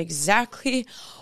exactly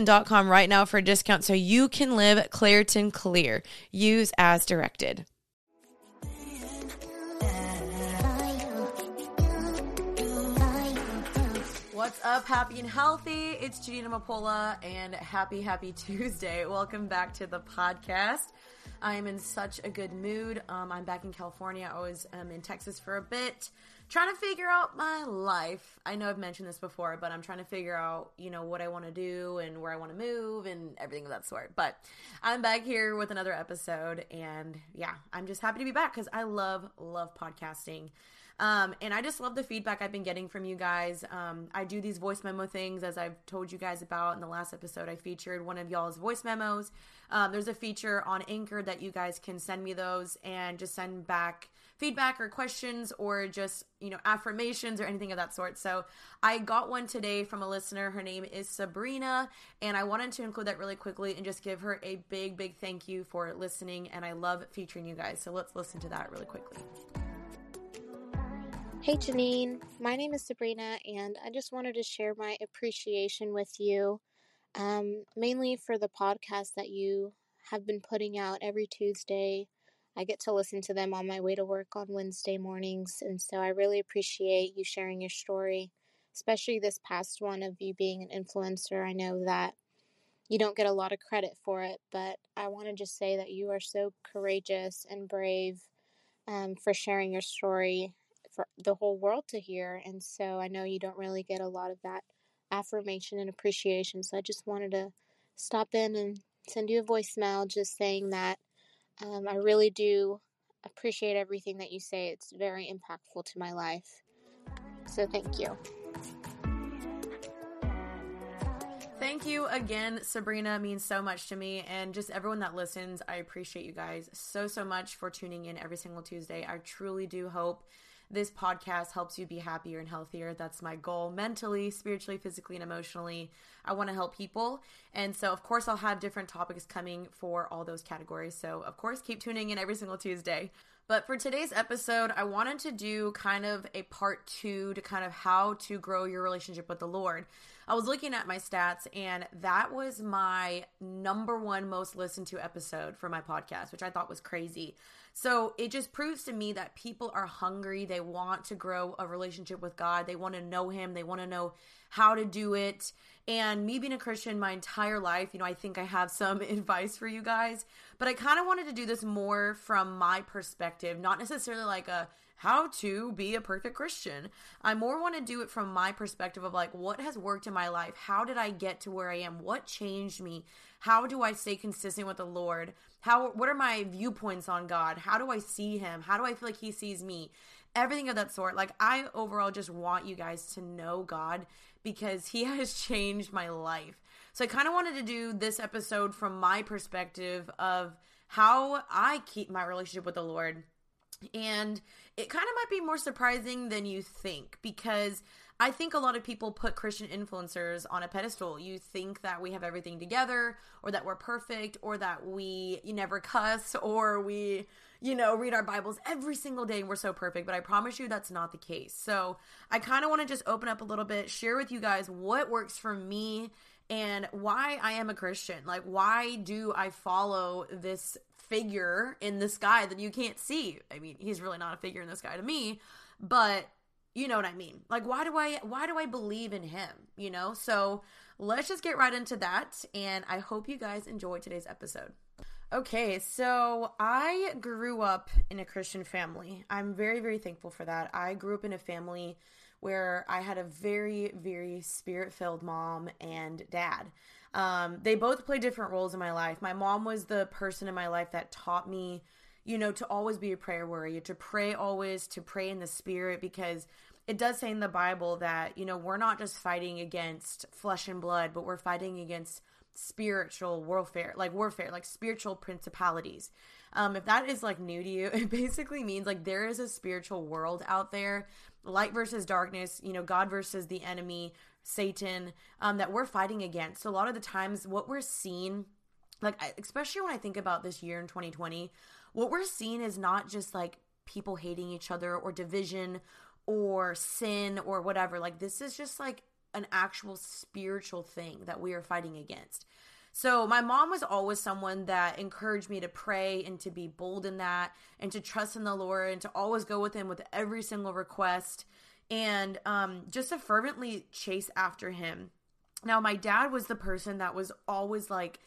Claritin.com right now for a discount so you can live Claritin Clear. Use as directed. What's up, happy and healthy? It's Jeanine Amapola, and happy, happy Tuesday. Welcome back to the podcast. I am in such a good mood. Um, I'm back in California. I was um, in Texas for a bit, trying to figure out my life. I know I've mentioned this before, but I'm trying to figure out, you know, what I want to do and where I want to move and everything of that sort. But I'm back here with another episode, and yeah, I'm just happy to be back because I love, love podcasting. Um, and I just love the feedback I've been getting from you guys. Um, I do these voice memo things, as I've told you guys about in the last episode. I featured one of y'all's voice memos. Um, there's a feature on Anchor that you guys can send me those and just send back feedback or questions or just, you know, affirmations or anything of that sort. So I got one today from a listener. Her name is Sabrina, and I wanted to include that really quickly and just give her a big, big thank you for listening. And I love featuring you guys. So let's listen to that really quickly. Hey Jeanine, my name is Sabrina, and I just wanted to share my appreciation with you, um, mainly for the podcast that you have been putting out every Tuesday. I get to listen to them on my way to work on Wednesday mornings, and so I really appreciate you sharing your story, especially this past one of you being an influencer. I know that you don't get a lot of credit for it, but I want to just say that you are so courageous and brave um, for sharing your story for the whole world to hear. And so I know you don't really get a lot of that affirmation and appreciation. So I just wanted to stop in and send you a voicemail just saying that um, I really do appreciate everything that you say. It's very impactful to my life. So thank you. Thank you again, Sabrina. Means so much to me, and just everyone that listens. I appreciate you guys so so much for tuning in every single Tuesday. I truly do hope this podcast helps you be happier and healthier. That's my goal mentally, spiritually, physically, and emotionally. I want to help people. And so, of course, I'll have different topics coming for all those categories. So, of course, keep tuning in every single Tuesday. But for today's episode, I wanted to do kind of a part two to kind of how to grow your relationship with the Lord. I was looking at my stats, and that was my number one most listened to episode for my podcast, which I thought was crazy. So it just proves to me that people are hungry. They want to grow a relationship with God, they want to know Him, they want to know how to do it. And me being a Christian my entire life, you know, I think I have some advice for you guys, but I kind of wanted to do this more from my perspective, not necessarily like a how to be a perfect Christian. I more want to do it from my perspective of like what has worked in my life? How did I get to where I am? What changed me? How do I stay consistent with the Lord? How what are my viewpoints on God? How do I see him? How do I feel like he sees me? Everything of that sort. Like I overall just want you guys to know God because he has changed my life. So I kind of wanted to do this episode from my perspective of how I keep my relationship with the Lord and it kind of might be more surprising than you think because I think a lot of people put Christian influencers on a pedestal. You think that we have everything together or that we're perfect or that we never cuss or we, you know, read our Bibles every single day and we're so perfect, but I promise you that's not the case. So, I kind of want to just open up a little bit, share with you guys what works for me and why I am a Christian. Like why do I follow this figure in the sky that you can't see? I mean, he's really not a figure in the sky to me, but you know what I mean? Like why do I why do I believe in him, you know? So, let's just get right into that and I hope you guys enjoy today's episode. Okay, so I grew up in a Christian family. I'm very very thankful for that. I grew up in a family where I had a very very spirit-filled mom and dad. Um, they both play different roles in my life. My mom was the person in my life that taught me you know, to always be a prayer warrior, to pray always, to pray in the spirit, because it does say in the Bible that, you know, we're not just fighting against flesh and blood, but we're fighting against spiritual warfare, like warfare, like spiritual principalities. Um, if that is like new to you, it basically means like there is a spiritual world out there, light versus darkness, you know, God versus the enemy, Satan, um, that we're fighting against. So a lot of the times, what we're seeing, like especially when I think about this year in 2020, what we're seeing is not just like people hating each other or division or sin or whatever. Like, this is just like an actual spiritual thing that we are fighting against. So, my mom was always someone that encouraged me to pray and to be bold in that and to trust in the Lord and to always go with Him with every single request and um, just to fervently chase after Him. Now, my dad was the person that was always like,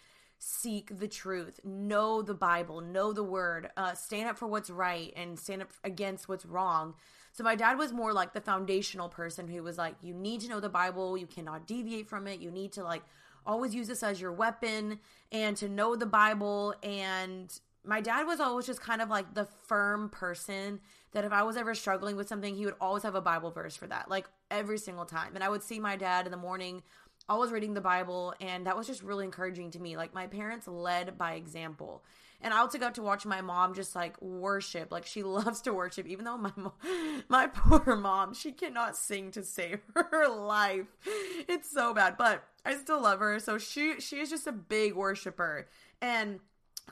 seek the truth, know the Bible, know the word, uh, stand up for what's right and stand up against what's wrong. So my dad was more like the foundational person who was like, you need to know the Bible, you cannot deviate from it, you need to like always use this as your weapon and to know the Bible. And my dad was always just kind of like the firm person that if I was ever struggling with something, he would always have a Bible verse for that, like every single time. And I would see my dad in the morning always reading the Bible, and that was just really encouraging to me. Like my parents led by example. And I also got to watch my mom just like worship. Like she loves to worship, even though my mom, my poor mom, she cannot sing to save her life. It's so bad, but I still love her. So she she is just a big worshiper. And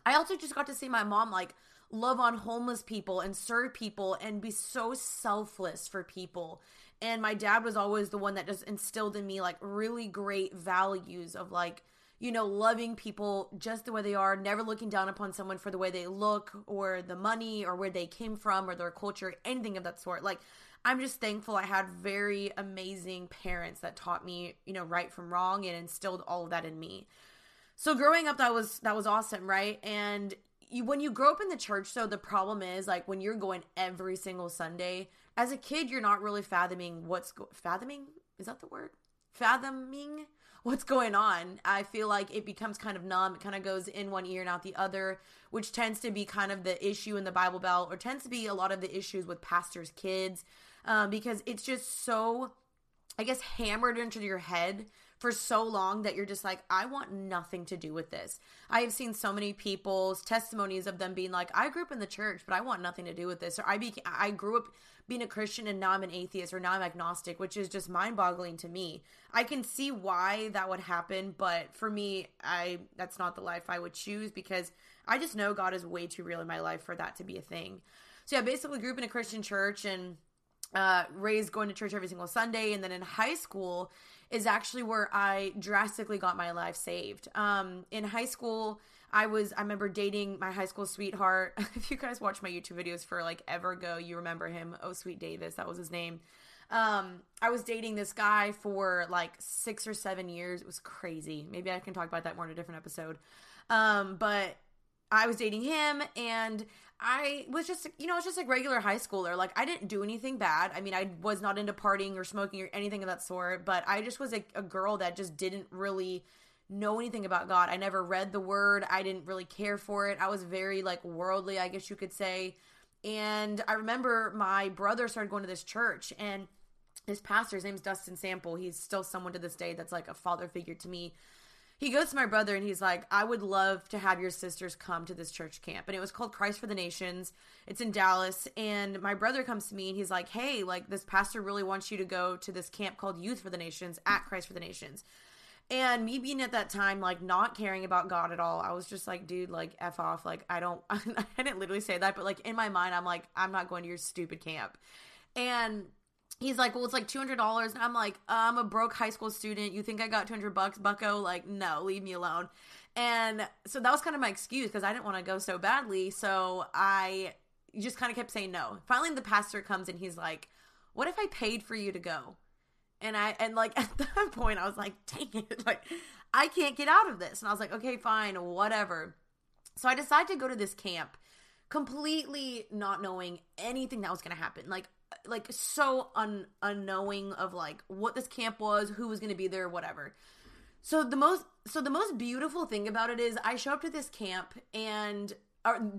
I also just got to see my mom like love on homeless people and serve people and be so selfless for people and my dad was always the one that just instilled in me like really great values of like you know loving people just the way they are never looking down upon someone for the way they look or the money or where they came from or their culture anything of that sort. Like i'm just thankful i had very amazing parents that taught me you know right from wrong and instilled all of that in me. So growing up that was that was awesome right? And you, when you grow up in the church so the problem is like when you're going every single sunday as a kid you're not really fathoming what's go- fathoming is that the word fathoming what's going on i feel like it becomes kind of numb it kind of goes in one ear and out the other which tends to be kind of the issue in the bible belt or tends to be a lot of the issues with pastors kids um, because it's just so i guess hammered into your head for so long that you're just like, I want nothing to do with this. I have seen so many people's testimonies of them being like, I grew up in the church, but I want nothing to do with this. Or I became, I grew up being a Christian and now I'm an atheist or now I'm agnostic, which is just mind boggling to me. I can see why that would happen, but for me, I that's not the life I would choose because I just know God is way too real in my life for that to be a thing. So yeah, basically grew up in a Christian church and uh, raised going to church every single Sunday. And then in high school, is actually where I drastically got my life saved. Um, in high school, I was I remember dating my high school sweetheart. if you guys watch my YouTube videos for like ever ago, you remember him. Oh, sweet Davis, that was his name. Um, I was dating this guy for like six or seven years. It was crazy. Maybe I can talk about that more in a different episode. Um, but I was dating him and I was just, you know, it's just like regular high schooler. Like I didn't do anything bad. I mean, I was not into partying or smoking or anything of that sort, but I just was a, a girl that just didn't really know anything about God. I never read the word. I didn't really care for it. I was very like worldly, I guess you could say. And I remember my brother started going to this church and his pastor, his name's Dustin Sample. He's still someone to this day that's like a father figure to me he goes to my brother and he's like, I would love to have your sisters come to this church camp. And it was called Christ for the Nations. It's in Dallas. And my brother comes to me and he's like, Hey, like this pastor really wants you to go to this camp called Youth for the Nations at Christ for the Nations. And me being at that time, like not caring about God at all, I was just like, dude, like F off. Like, I don't, I didn't literally say that, but like in my mind, I'm like, I'm not going to your stupid camp. And he's like, well, it's like two hundred dollars, and I'm like, I'm a broke high school student. You think I got two hundred bucks, Bucko? Like, no, leave me alone. And so that was kind of my excuse because I didn't want to go so badly. So I just kind of kept saying no. Finally, the pastor comes and he's like, "What if I paid for you to go?" And I and like at that point, I was like, "Dang it! Like, I can't get out of this." And I was like, "Okay, fine, whatever." So I decided to go to this camp completely not knowing anything that was going to happen. Like like so un unknowing of like what this camp was, who was going to be there, whatever. So the most so the most beautiful thing about it is I show up to this camp and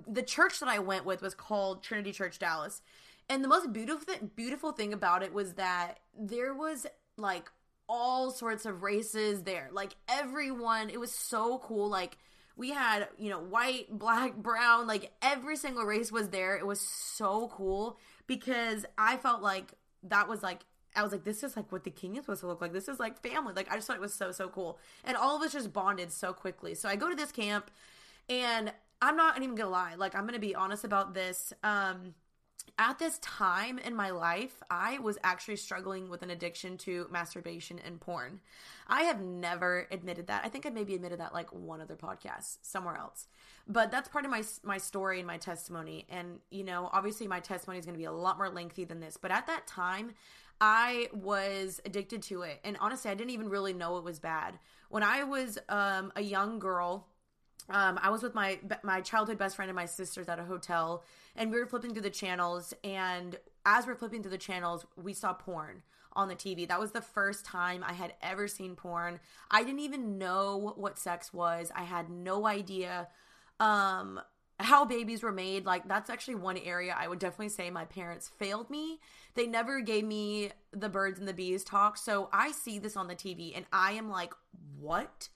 the church that I went with was called Trinity Church Dallas. And the most beautiful beautiful thing about it was that there was like all sorts of races there. Like everyone, it was so cool like we had, you know, white, black, brown, like every single race was there. It was so cool because I felt like that was like I was like, this is like what the king is supposed to look like. This is like family. Like I just thought it was so so cool, and all of us just bonded so quickly. So I go to this camp, and I'm not even gonna lie. Like I'm gonna be honest about this. Um, at this time in my life, I was actually struggling with an addiction to masturbation and porn. I have never admitted that. I think I maybe admitted that like one other podcast somewhere else. But that's part of my my story and my testimony. And you know, obviously my testimony is going to be a lot more lengthy than this, but at that time, I was addicted to it. And honestly, I didn't even really know it was bad. When I was um, a young girl, um, I was with my my childhood best friend and my sisters at a hotel, and we were flipping through the channels. And as we're flipping through the channels, we saw porn on the TV. That was the first time I had ever seen porn. I didn't even know what sex was. I had no idea um, how babies were made. Like that's actually one area I would definitely say my parents failed me. They never gave me the birds and the bees talk. So I see this on the TV and I am like, what?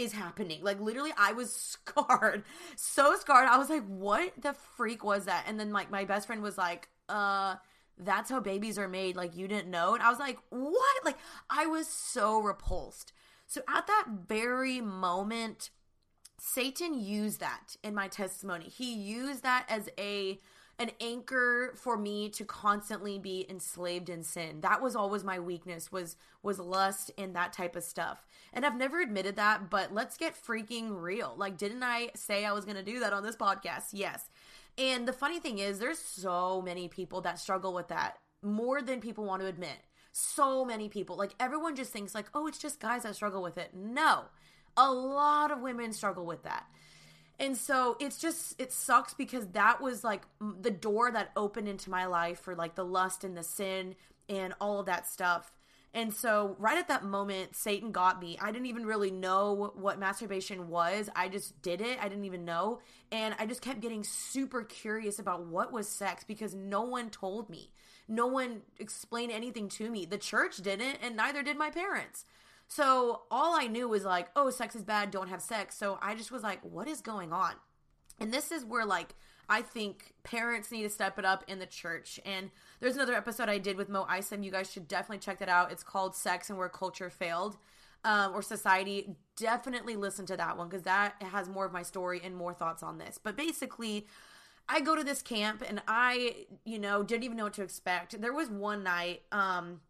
Is happening. Like literally I was scarred. So scarred. I was like, what the freak was that? And then like my best friend was like, uh that's how babies are made. Like you didn't know. And I was like, what? Like I was so repulsed. So at that very moment, Satan used that in my testimony. He used that as a an anchor for me to constantly be enslaved in sin. That was always my weakness was was lust and that type of stuff. And I've never admitted that, but let's get freaking real. Like didn't I say I was going to do that on this podcast? Yes. And the funny thing is there's so many people that struggle with that more than people want to admit. So many people. Like everyone just thinks like, "Oh, it's just guys that struggle with it." No. A lot of women struggle with that. And so it's just it sucks because that was like the door that opened into my life for like the lust and the sin and all of that stuff. And so right at that moment Satan got me. I didn't even really know what masturbation was. I just did it. I didn't even know. And I just kept getting super curious about what was sex because no one told me. No one explained anything to me. The church didn't and neither did my parents. So all I knew was like, oh, sex is bad, don't have sex. So I just was like, what is going on? And this is where like I think parents need to step it up in the church. And there's another episode I did with Mo Isom. You guys should definitely check that out. It's called Sex and Where Culture Failed. Um, or society, definitely listen to that one because that has more of my story and more thoughts on this. But basically, I go to this camp and I, you know, didn't even know what to expect. There was one night um,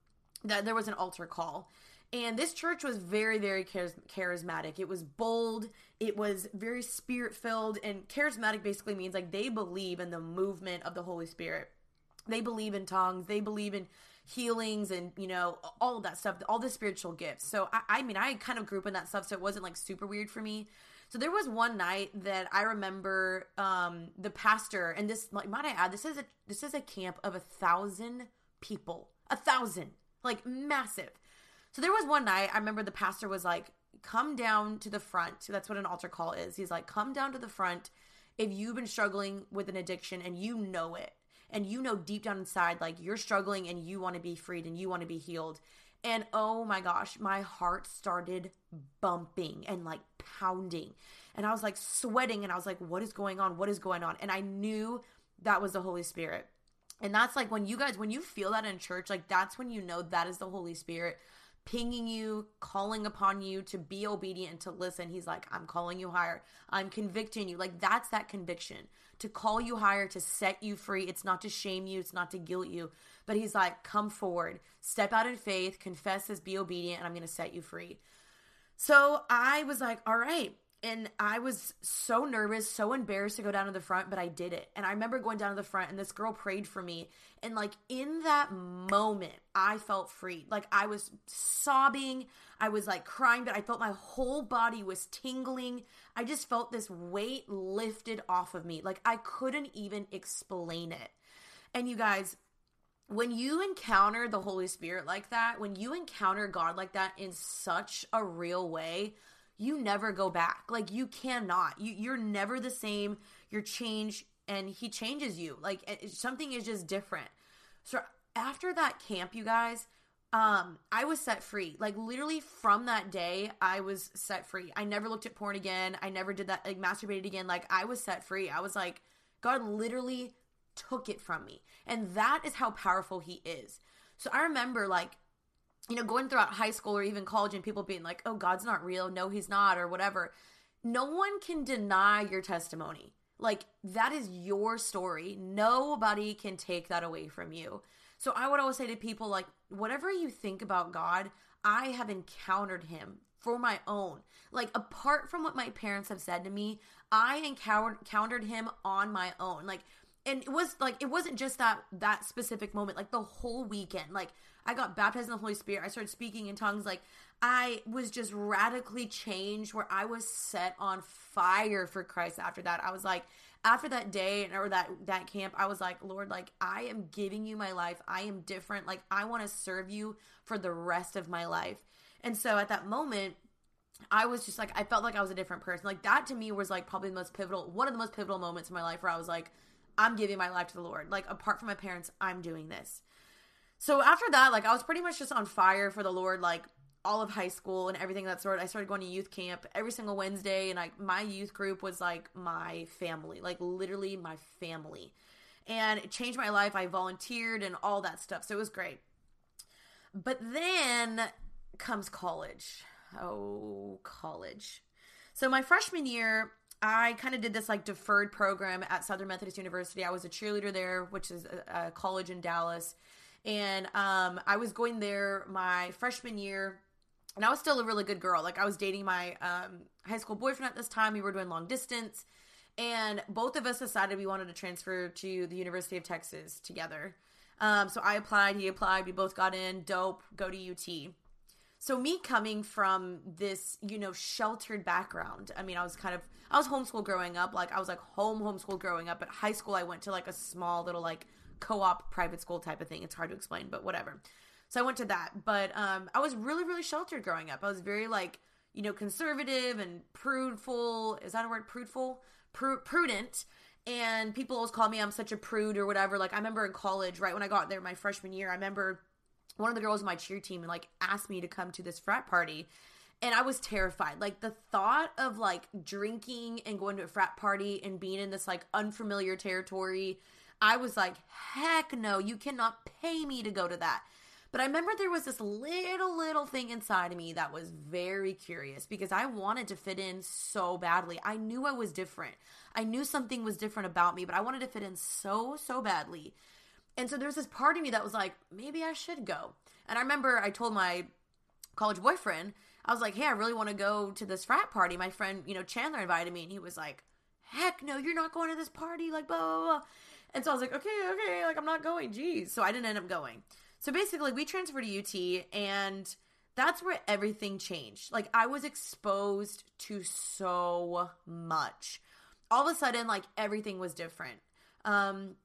that there was an altar call and this church was very, very charismatic. It was bold. It was very spirit filled. And charismatic basically means like they believe in the movement of the Holy Spirit. They believe in tongues. They believe in healings and, you know, all of that stuff, all the spiritual gifts. So, I, I mean, I kind of grew up in that stuff. So it wasn't like super weird for me. So there was one night that I remember um, the pastor, and this, like, might I add, this is a this is a camp of a thousand people, a thousand, like massive. So there was one night I remember the pastor was like, "Come down to the front." So that's what an altar call is. He's like, "Come down to the front if you've been struggling with an addiction and you know it." And you know deep down inside, like you're struggling and you want to be freed and you want to be healed. And oh my gosh, my heart started bumping and like pounding. And I was like sweating and I was like, what is going on? What is going on? And I knew that was the Holy Spirit. And that's like when you guys, when you feel that in church, like that's when you know that is the Holy Spirit pinging you, calling upon you to be obedient to listen. He's like, I'm calling you higher. I'm convicting you. Like that's that conviction to call you higher, to set you free. It's not to shame you, it's not to guilt you, but he's like, come forward, step out in faith, confess this, be obedient, and I'm going to set you free. So I was like, all right, and I was so nervous, so embarrassed to go down to the front, but I did it. And I remember going down to the front and this girl prayed for me. And like in that moment, I felt free. Like I was sobbing, I was like crying, but I felt my whole body was tingling. I just felt this weight lifted off of me. Like I couldn't even explain it. And you guys, when you encounter the Holy Spirit like that, when you encounter God like that in such a real way, you never go back. Like you cannot. You you're never the same. You're changed and he changes you. Like it, something is just different. So after that camp, you guys, um I was set free. Like literally from that day, I was set free. I never looked at porn again. I never did that like masturbated again. Like I was set free. I was like God literally took it from me. And that is how powerful he is. So I remember like you know, going throughout high school or even college and people being like, oh, God's not real. No, he's not, or whatever. No one can deny your testimony. Like, that is your story. Nobody can take that away from you. So I would always say to people, like, whatever you think about God, I have encountered him for my own. Like, apart from what my parents have said to me, I encountered, him on my own. Like, and it was like it wasn't just that that specific moment like the whole weekend like i got baptized in the holy spirit i started speaking in tongues like i was just radically changed where i was set on fire for christ after that i was like after that day and or that that camp i was like lord like i am giving you my life i am different like i want to serve you for the rest of my life and so at that moment I was just like I felt like I was a different person. Like that to me was like probably the most pivotal one of the most pivotal moments in my life where I was like I'm giving my life to the Lord. Like apart from my parents, I'm doing this. So after that, like I was pretty much just on fire for the Lord, like all of high school and everything that sort. I started going to youth camp every single Wednesday, and like my youth group was like my family, like literally my family, and it changed my life. I volunteered and all that stuff, so it was great. But then comes college. Oh, college. So my freshman year, I kind of did this like deferred program at Southern Methodist University. I was a cheerleader there, which is a, a college in Dallas. And um, I was going there my freshman year, and I was still a really good girl. Like I was dating my um, high school boyfriend at this time. We were doing long distance, and both of us decided we wanted to transfer to the University of Texas together. Um, so I applied, he applied, we both got in. Dope, go to UT. So me coming from this, you know, sheltered background. I mean, I was kind of I was homeschooled growing up. Like I was like home homeschool growing up. At high school, I went to like a small little like co-op private school type of thing. It's hard to explain, but whatever. So I went to that. But um, I was really really sheltered growing up. I was very like you know conservative and prudeful. Is that a word? Prudeful, Pru- prudent. And people always call me I'm such a prude or whatever. Like I remember in college, right when I got there my freshman year, I remember one of the girls in my cheer team like asked me to come to this frat party and I was terrified. Like the thought of like drinking and going to a frat party and being in this like unfamiliar territory, I was like, heck no, you cannot pay me to go to that. But I remember there was this little, little thing inside of me that was very curious because I wanted to fit in so badly. I knew I was different. I knew something was different about me, but I wanted to fit in so, so badly. And so there was this part of me that was like, maybe I should go. And I remember I told my college boyfriend, I was like, hey, I really want to go to this frat party. My friend, you know, Chandler invited me, and he was like, heck no, you're not going to this party, like, blah, blah, blah. And so I was like, okay, okay, like, I'm not going, geez. So I didn't end up going. So basically, we transferred to UT, and that's where everything changed. Like, I was exposed to so much. All of a sudden, like, everything was different. Um,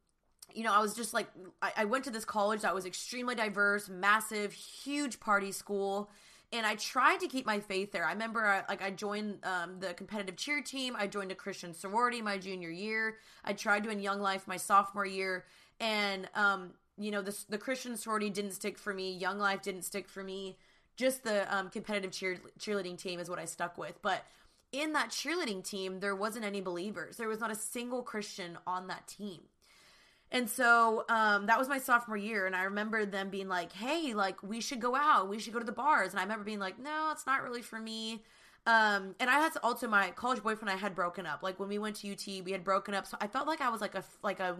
you know, I was just like, I, I went to this college that was extremely diverse, massive, huge party school and I tried to keep my faith there. I remember, I, like, I joined um, the competitive cheer team. I joined a Christian sorority my junior year. I tried doing Young Life my sophomore year, and um, you know, the, the Christian sorority didn't stick for me. Young Life didn't stick for me. Just the um, competitive cheer, cheerleading team is what I stuck with. But in that cheerleading team, there wasn't any believers. There was not a single Christian on that team. And so um, that was my sophomore year. And I remember them being like, hey, like, we should go out. We should go to the bars. And I remember being like, no, it's not really for me. Um, and I had to, also my college boyfriend. I had broken up. Like when we went to UT, we had broken up. So I felt like I was like a like a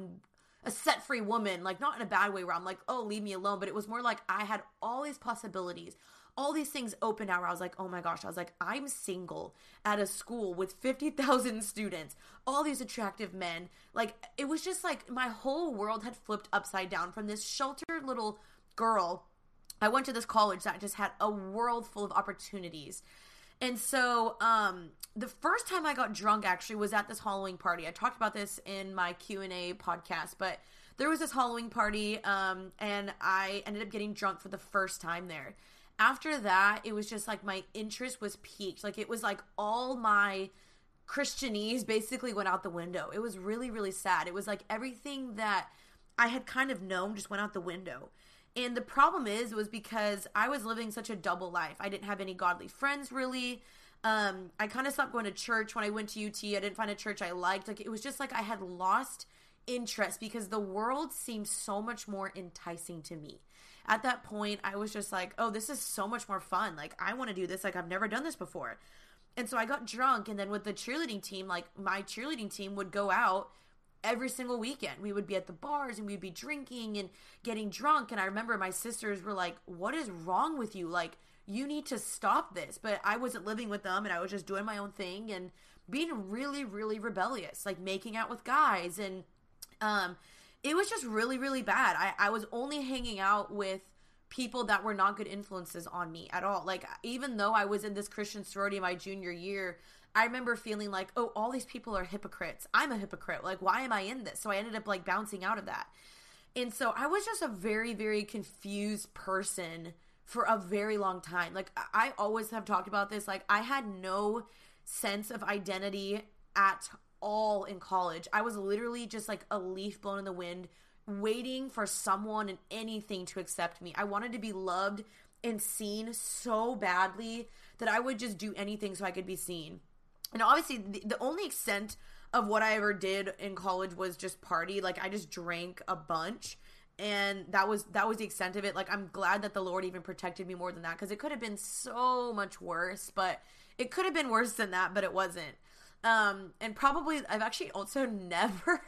a set free woman. Like not in a bad way where I'm like, oh, leave me alone. But it was more like I had all these possibilities, all these things open out. Where I was like, oh my gosh. I was like, I'm single at a school with fifty thousand students, all these attractive men. Like it was just like my whole world had flipped upside down from this sheltered little girl. I went to this college that just had a world full of opportunities and so um, the first time I got drunk actually was at this Halloween party. I talked about this in my Q&A podcast, but there was this Halloween party um, and I ended up getting drunk for the first time there. After that, it was just like my interest was piqued. Like it was like all my Christianese basically went out the window. It was really really sad. It was like everything that I had kind of known just went out the window. And the problem is was because I was living such a double life. I didn't have any godly friends really. Um, I kind of stopped going to church when I went to UT. I didn't find a church I liked. Like it was just like I had lost interest because the world seemed so much more enticing to me. At that point, I was just like, "Oh, this is so much more fun. Like I want to do this. Like I've never done this before." And so I got drunk and then with the cheerleading team, like my cheerleading team would go out every single weekend. We would be at the bars and we'd be drinking and getting drunk. And I remember my sisters were like, What is wrong with you? Like, you need to stop this. But I wasn't living with them and I was just doing my own thing and being really, really rebellious, like making out with guys. And um, it was just really, really bad. I, I was only hanging out with people that were not good influences on me at all. Like, even though I was in this Christian sorority my junior year, I remember feeling like, oh, all these people are hypocrites. I'm a hypocrite. Like, why am I in this? So I ended up like bouncing out of that. And so I was just a very, very confused person for a very long time. Like, I always have talked about this. Like, I had no sense of identity at all in college. I was literally just like a leaf blown in the wind, waiting for someone and anything to accept me. I wanted to be loved and seen so badly that I would just do anything so I could be seen. And obviously, the, the only extent of what I ever did in college was just party. Like I just drank a bunch and that was that was the extent of it like i'm glad that the lord even protected me more than that because it could have been so much worse but it could have been worse than that but it wasn't um and probably i've actually also never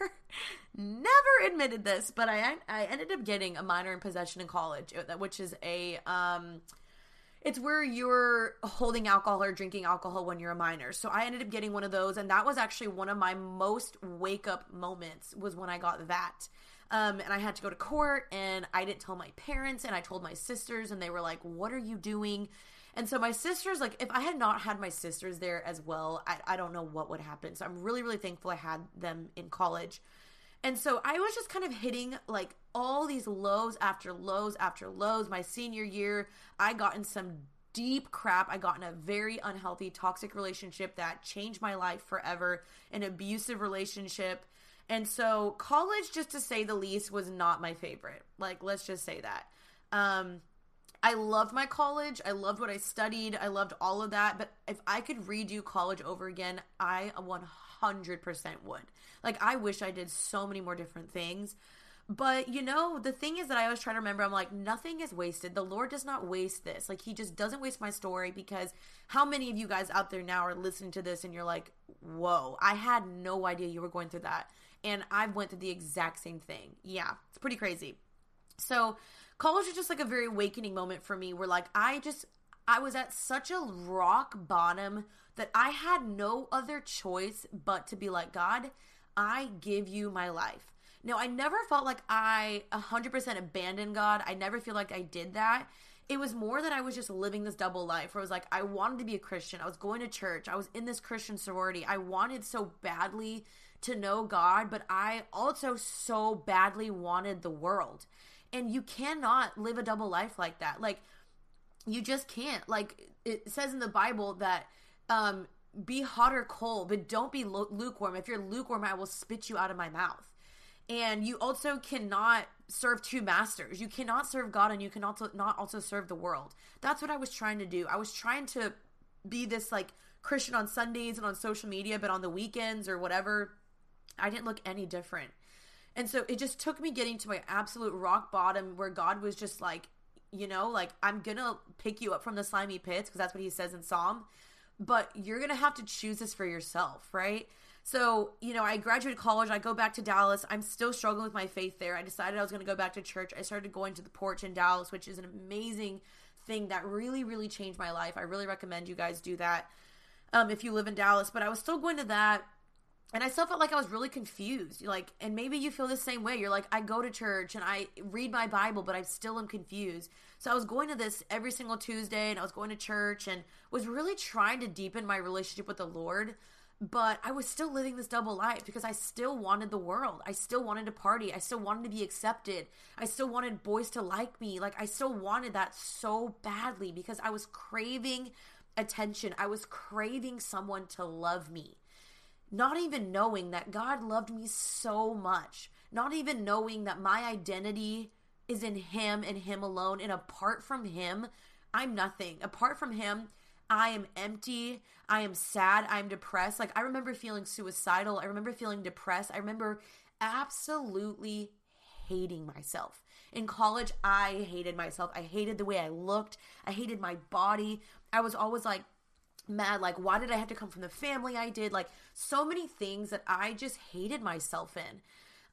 never admitted this but i i ended up getting a minor in possession in college which is a um it's where you're holding alcohol or drinking alcohol when you're a minor. So I ended up getting one of those, and that was actually one of my most wake up moments was when I got that. Um, and I had to go to court, and I didn't tell my parents, and I told my sisters, and they were like, "What are you doing?" And so my sisters, like, if I had not had my sisters there as well, I, I don't know what would happen. So I'm really, really thankful I had them in college. And so I was just kind of hitting like all these lows after lows after lows. My senior year, I got in some deep crap. I got in a very unhealthy, toxic relationship that changed my life forever, an abusive relationship. And so college, just to say the least, was not my favorite. Like, let's just say that. Um, I loved my college. I loved what I studied. I loved all of that. But if I could redo college over again, I 100% would. Like, I wish I did so many more different things. But you know, the thing is that I always try to remember I'm like, nothing is wasted. The Lord does not waste this. Like, He just doesn't waste my story because how many of you guys out there now are listening to this and you're like, whoa, I had no idea you were going through that. And I went through the exact same thing. Yeah, it's pretty crazy. So, college was just like a very awakening moment for me where, like, I just, I was at such a rock bottom that I had no other choice but to be like, God, I give you my life. Now, I never felt like I 100% abandoned God. I never feel like I did that. It was more that I was just living this double life where I was like, I wanted to be a Christian. I was going to church. I was in this Christian sorority. I wanted so badly to know God, but I also so badly wanted the world. And you cannot live a double life like that. Like, you just can't. Like, it says in the Bible that um, be hot or cold, but don't be lukewarm. If you're lukewarm, I will spit you out of my mouth. And you also cannot serve two masters. You cannot serve God and you can also not also serve the world. That's what I was trying to do. I was trying to be this like Christian on Sundays and on social media, but on the weekends or whatever, I didn't look any different. And so it just took me getting to my absolute rock bottom where God was just like, you know, like I'm going to pick you up from the slimy pits because that's what he says in Psalm, but you're going to have to choose this for yourself, right? So, you know, I graduated college, I go back to Dallas. I'm still struggling with my faith there. I decided I was going to go back to church. I started going to the porch in Dallas, which is an amazing thing that really, really changed my life. I really recommend you guys do that um, if you live in Dallas. But I was still going to that and I still felt like I was really confused. Like, and maybe you feel the same way. You're like, I go to church and I read my Bible, but I still am confused. So I was going to this every single Tuesday and I was going to church and was really trying to deepen my relationship with the Lord but I was still living this double life because I still wanted the world. I still wanted to party. I still wanted to be accepted. I still wanted boys to like me. Like I still wanted that so badly because I was craving attention. I was craving someone to love me. Not even knowing that God loved me so much. Not even knowing that my identity is in Him and Him alone. And apart from Him, I'm nothing. Apart from Him, I am empty. I am sad. I'm depressed. Like, I remember feeling suicidal. I remember feeling depressed. I remember absolutely hating myself. In college, I hated myself. I hated the way I looked. I hated my body. I was always like, mad like why did i have to come from the family i did? Like so many things that i just hated myself in.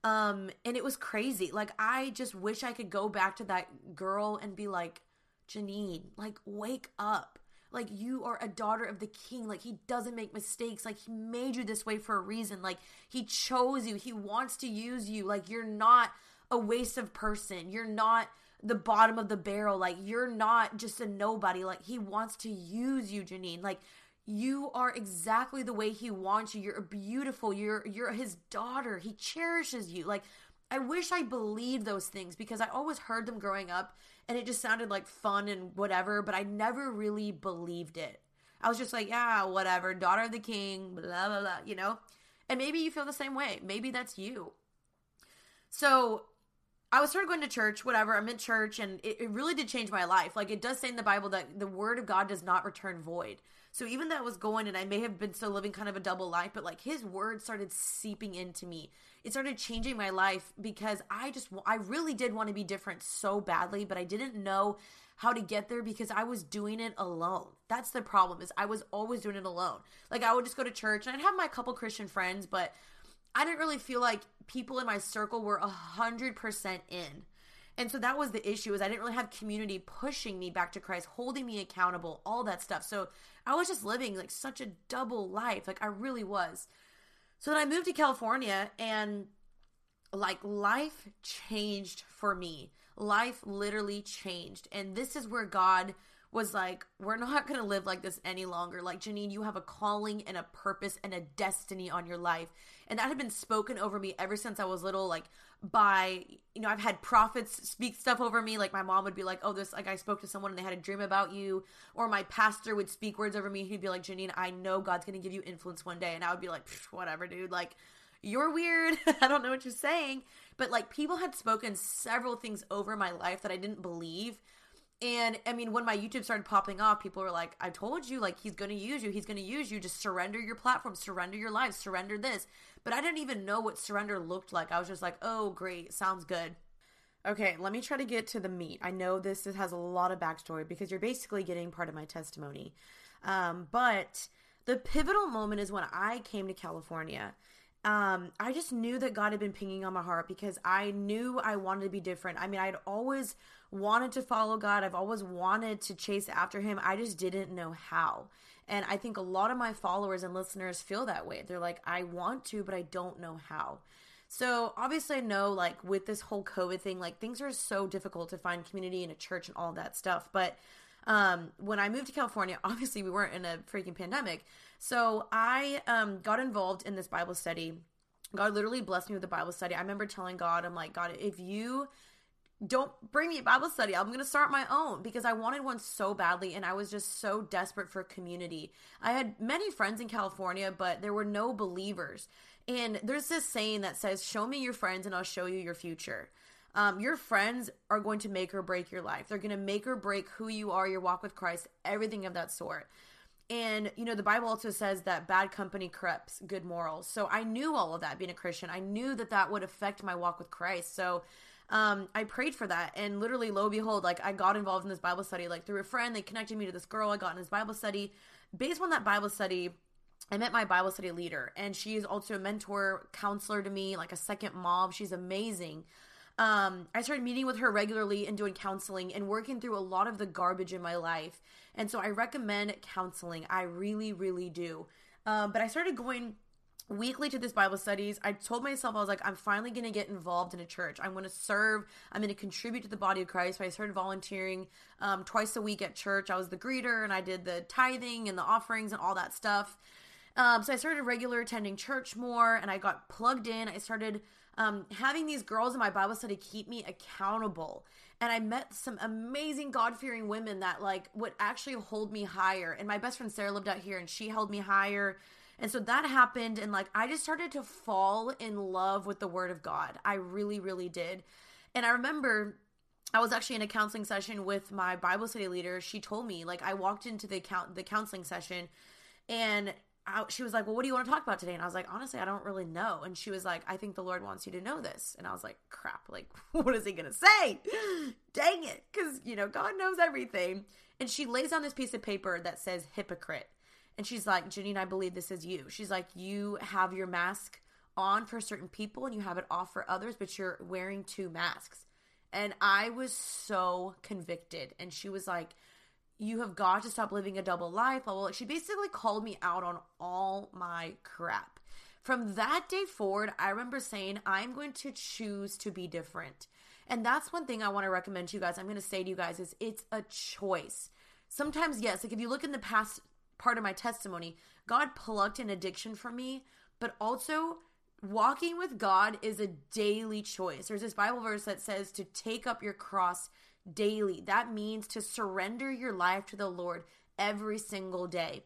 Um and it was crazy. Like i just wish i could go back to that girl and be like jeanine like wake up. Like you are a daughter of the king. Like he doesn't make mistakes. Like he made you this way for a reason. Like he chose you. He wants to use you. Like you're not a waste of person. You're not the bottom of the barrel like you're not just a nobody like he wants to use you jeanine like you are exactly the way he wants you you're beautiful you're you're his daughter he cherishes you like i wish i believed those things because i always heard them growing up and it just sounded like fun and whatever, but I never really believed it. I was just like, yeah, whatever, daughter of the king, blah, blah, blah, you know? And maybe you feel the same way. Maybe that's you. So I was started going to church, whatever. I'm in church, and it, it, really did change my life. Like it does say in the Bible that the word of God does not return void. So even though I was going, and I may have been still living kind of a double life, but like His word started seeping into me it started changing my life because I just I really did want to be different so badly, but I didn't know how to get there because I was doing it alone. That's the problem is I was always doing it alone. Like I would just go to church and I'd have my couple Christian friends, but I didn't really feel like people in my circle were a hundred percent in. And so that was the issue is I didn't really have community pushing me back to Christ, holding me accountable, all that stuff. So I was just living like such a double life. Like I really was. So then I moved to California and like life changed for me. Life literally changed. And this is where God was like, we're not going to live like this any longer. Like, Jeanine, you have a calling and a purpose and a destiny on your life. And that had been spoken over me ever since I was little. Like, by you know i've had prophets speak stuff over me. Like my mom would be like oh this like i spoke to someone and they had a dream about you. Or my pastor would speak words over me. He'd be like jeanine i know god's gonna give you influence one day. And i would be like whatever dude. Like you're weird. I don't know what you're saying. But like people had spoken several things over my life that i didn't believe and I mean, when my YouTube started popping off, people were like, I told you, like, he's going to use you. He's going to use you. Just surrender your platform, surrender your life, surrender this. But I didn't even know what surrender looked like. I was just like, oh, great. Sounds good. Okay, let me try to get to the meat. I know this has a lot of backstory because you're basically getting part of my testimony. Um, but the pivotal moment is when I came to California um, I just knew that God had been pinging on my heart because I knew I wanted to be different. I mean, I'd always wanted to follow God, I've always wanted to chase after Him. I just didn't know how. And I think a lot of my followers and listeners feel that way. They're like, I want to, but I don't know how. So obviously, I know like with this whole COVID thing, like things are so difficult to find community in a church and all that stuff. But um, when I moved to California, obviously we weren't in a freaking pandemic. So I um, got involved in this Bible study. God literally blessed me with a Bible study. I remember telling God, I'm like, God, if you don't bring me a Bible study. I'm going to start my own because I wanted one so badly and I was just so desperate for community. I had many friends in California, but there were no believers. And there's this saying that says, Show me your friends and I'll show you your future. Um, your friends are going to make or break your life. They're going to make or break who you are, your walk with Christ, everything of that sort. And, you know, the Bible also says that bad company corrupts good morals. So I knew all of that being a Christian. I knew that that would affect my walk with Christ. So um, I prayed for that. And literally, lo and behold, like I got involved in this Bible study, like through a friend. They connected me to this girl. I got in this Bible study. Based on that Bible study, I met my Bible study leader, and she is also a mentor, counselor to me, like a second mom. She's amazing. Um, I started meeting with her regularly and doing counseling and working through a lot of the garbage in my life. And so I recommend counseling. I really, really do. Um, but I started going weekly to this Bible studies. I told myself, I was like, I'm finally going to get involved in a church. I'm going to serve. I'm going to contribute to the body of Christ. So I started volunteering um, twice a week at church. I was the greeter and I did the tithing and the offerings and all that stuff. Um, so I started regular attending church more and I got plugged in. I started um, having these girls in my Bible study keep me accountable. And I met some amazing God fearing women that like would actually hold me higher. And my best friend Sarah lived out here and she held me higher. And so that happened. And like I just started to fall in love with the Word of God. I really, really did. And I remember I was actually in a counseling session with my Bible study leader. She told me, like, I walked into the count the counseling session, and I, she was like, Well, what do you want to talk about today? And I was like, Honestly, I don't really know. And she was like, I think the Lord wants you to know this. And I was like, Crap, like, what is he going to say? Dang it. Because, you know, God knows everything. And she lays on this piece of paper that says hypocrite. And she's like, Jeanine, I believe this is you. She's like, You have your mask on for certain people and you have it off for others, but you're wearing two masks. And I was so convicted. And she was like, you have got to stop living a double life. Blah. She basically called me out on all my crap. From that day forward, I remember saying, I'm going to choose to be different. And that's one thing I want to recommend to you guys. I'm going to say to you guys is it's a choice. Sometimes, yes, like if you look in the past part of my testimony, God plucked an addiction from me, but also walking with God is a daily choice. There's this Bible verse that says to take up your cross daily. That means to surrender your life to the Lord every single day.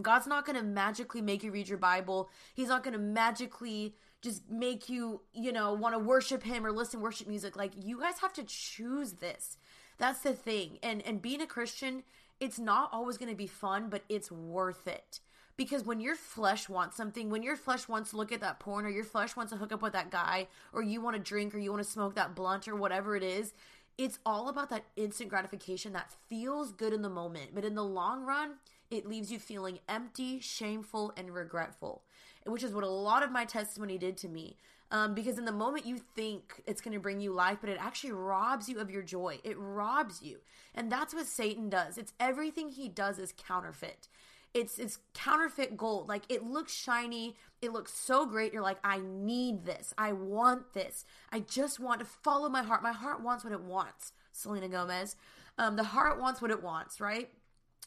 God's not going to magically make you read your Bible. He's not going to magically just make you, you know, want to worship him or listen worship music. Like you guys have to choose this. That's the thing. And and being a Christian, it's not always going to be fun, but it's worth it. Because when your flesh wants something, when your flesh wants to look at that porn or your flesh wants to hook up with that guy or you want to drink or you want to smoke that blunt or whatever it is, it's all about that instant gratification that feels good in the moment, but in the long run, it leaves you feeling empty, shameful, and regretful, which is what a lot of my testimony did to me. Um, because in the moment you think it's going to bring you life, but it actually robs you of your joy. It robs you. And that's what Satan does. It's everything he does is counterfeit it's it's counterfeit gold. Like it looks shiny, it looks so great. You're like, I need this. I want this. I just want to follow my heart. My heart wants what it wants. Selena Gomez. Um, the heart wants what it wants, right?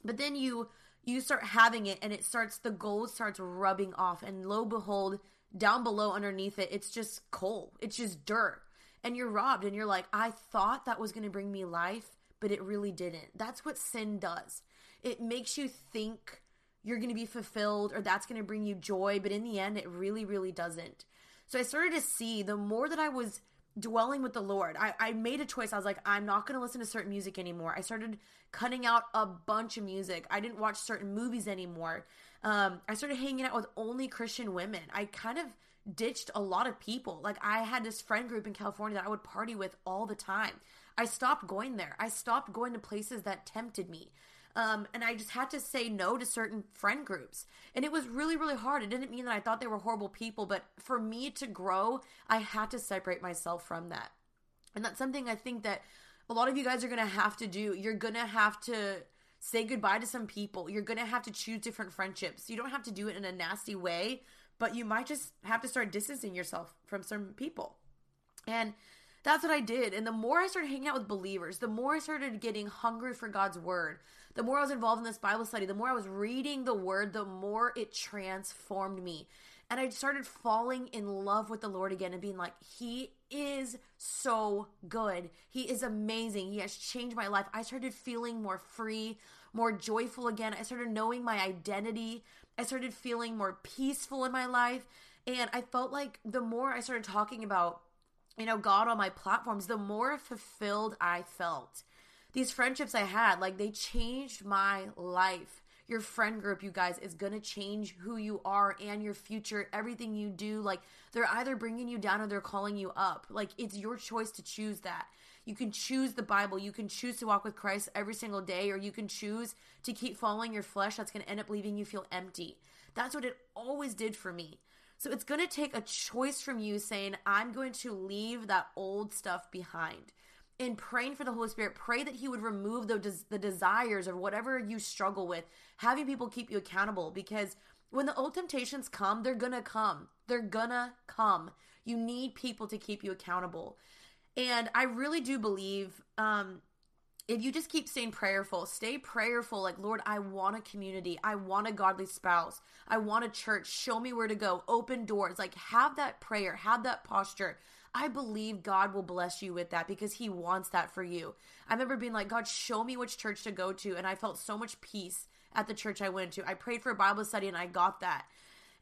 But then you you start having it and it starts the gold starts rubbing off and lo behold down below underneath it it's just coal it's just dirt and you're robbed and you're like i thought that was going to bring me life but it really didn't that's what sin does it makes you think you're going to be fulfilled or that's going to bring you joy. But in the end, it really, really doesn't. So I started to see the more that I was dwelling with the Lord, I, I made a choice. I was like, I'm not going to listen to certain music anymore. I started cutting out a bunch of music. I didn't watch certain movies anymore. Um, I started hanging out with only Christian women. I kind of ditched a lot of people. Like I had this friend group in California that I would party with all the time. I stopped going there. I stopped going to places that tempted me. Um, and I just had to say no to certain friend groups. And it was really, really hard. It didn't mean that I thought they were horrible people, but for me to grow, I had to separate myself from that. And that's something I think that a lot of you guys are going to have to do. You're going to have to say goodbye to some people. You're going to have to choose different friendships. You don't have to do it in a nasty way, but you might just have to start distancing yourself from some people. And that's what I did. And the more I started hanging out with believers, the more I started getting hungry for God's word, the more I was involved in this Bible study, the more I was reading the word, the more it transformed me. And I started falling in love with the Lord again and being like, He is so good. He is amazing. He has changed my life. I started feeling more free, more joyful again. I started knowing my identity. I started feeling more peaceful in my life. And I felt like the more I started talking about, you know, God on my platforms, the more fulfilled I felt. These friendships I had, like they changed my life. Your friend group, you guys, is to change who you are and your future, everything you do. Like they're either bringing you down or they're calling you up. Like it's your choice to choose that. You can choose the Bible. You can choose to walk with Christ every single day, or you can choose to keep following your flesh. That's going to end up leaving you feel empty. That's what it always did for me. So it's going to take a choice from you saying, I'm going to leave that old stuff behind. And praying for the Holy Spirit, pray that He would remove the, the desires or whatever you struggle with, having people keep you accountable because when the old temptations come, they're gonna come. They're gonna come. You need people to keep you accountable. And I really do believe um, if you just keep staying prayerful, stay prayerful. Like, Lord, I want a community. I want a godly spouse. I want a church. Show me where to go. Open doors. Like, have that prayer, have that posture. I believe God will bless you with that because He wants that for you. I remember being like, God, show me which church to go to. And I felt so much peace at the church I went to. I prayed for a Bible study and I got that.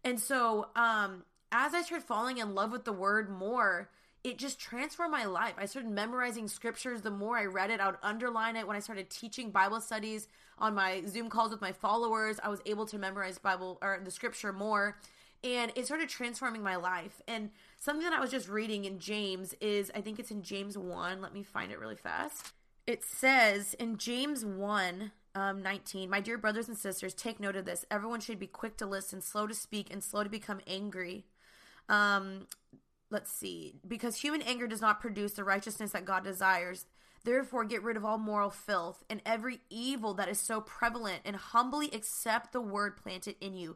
And so, um, as I started falling in love with the word more, it just transformed my life. I started memorizing scriptures. The more I read it, I would underline it. When I started teaching Bible studies on my Zoom calls with my followers, I was able to memorize Bible or the scripture more. And it started transforming my life. And something that I was just reading in James is I think it's in James 1. Let me find it really fast. It says in James 1, um, 19, My dear brothers and sisters, take note of this. Everyone should be quick to listen, slow to speak, and slow to become angry. Um, let's see, because human anger does not produce the righteousness that God desires. Therefore, get rid of all moral filth and every evil that is so prevalent, and humbly accept the word planted in you,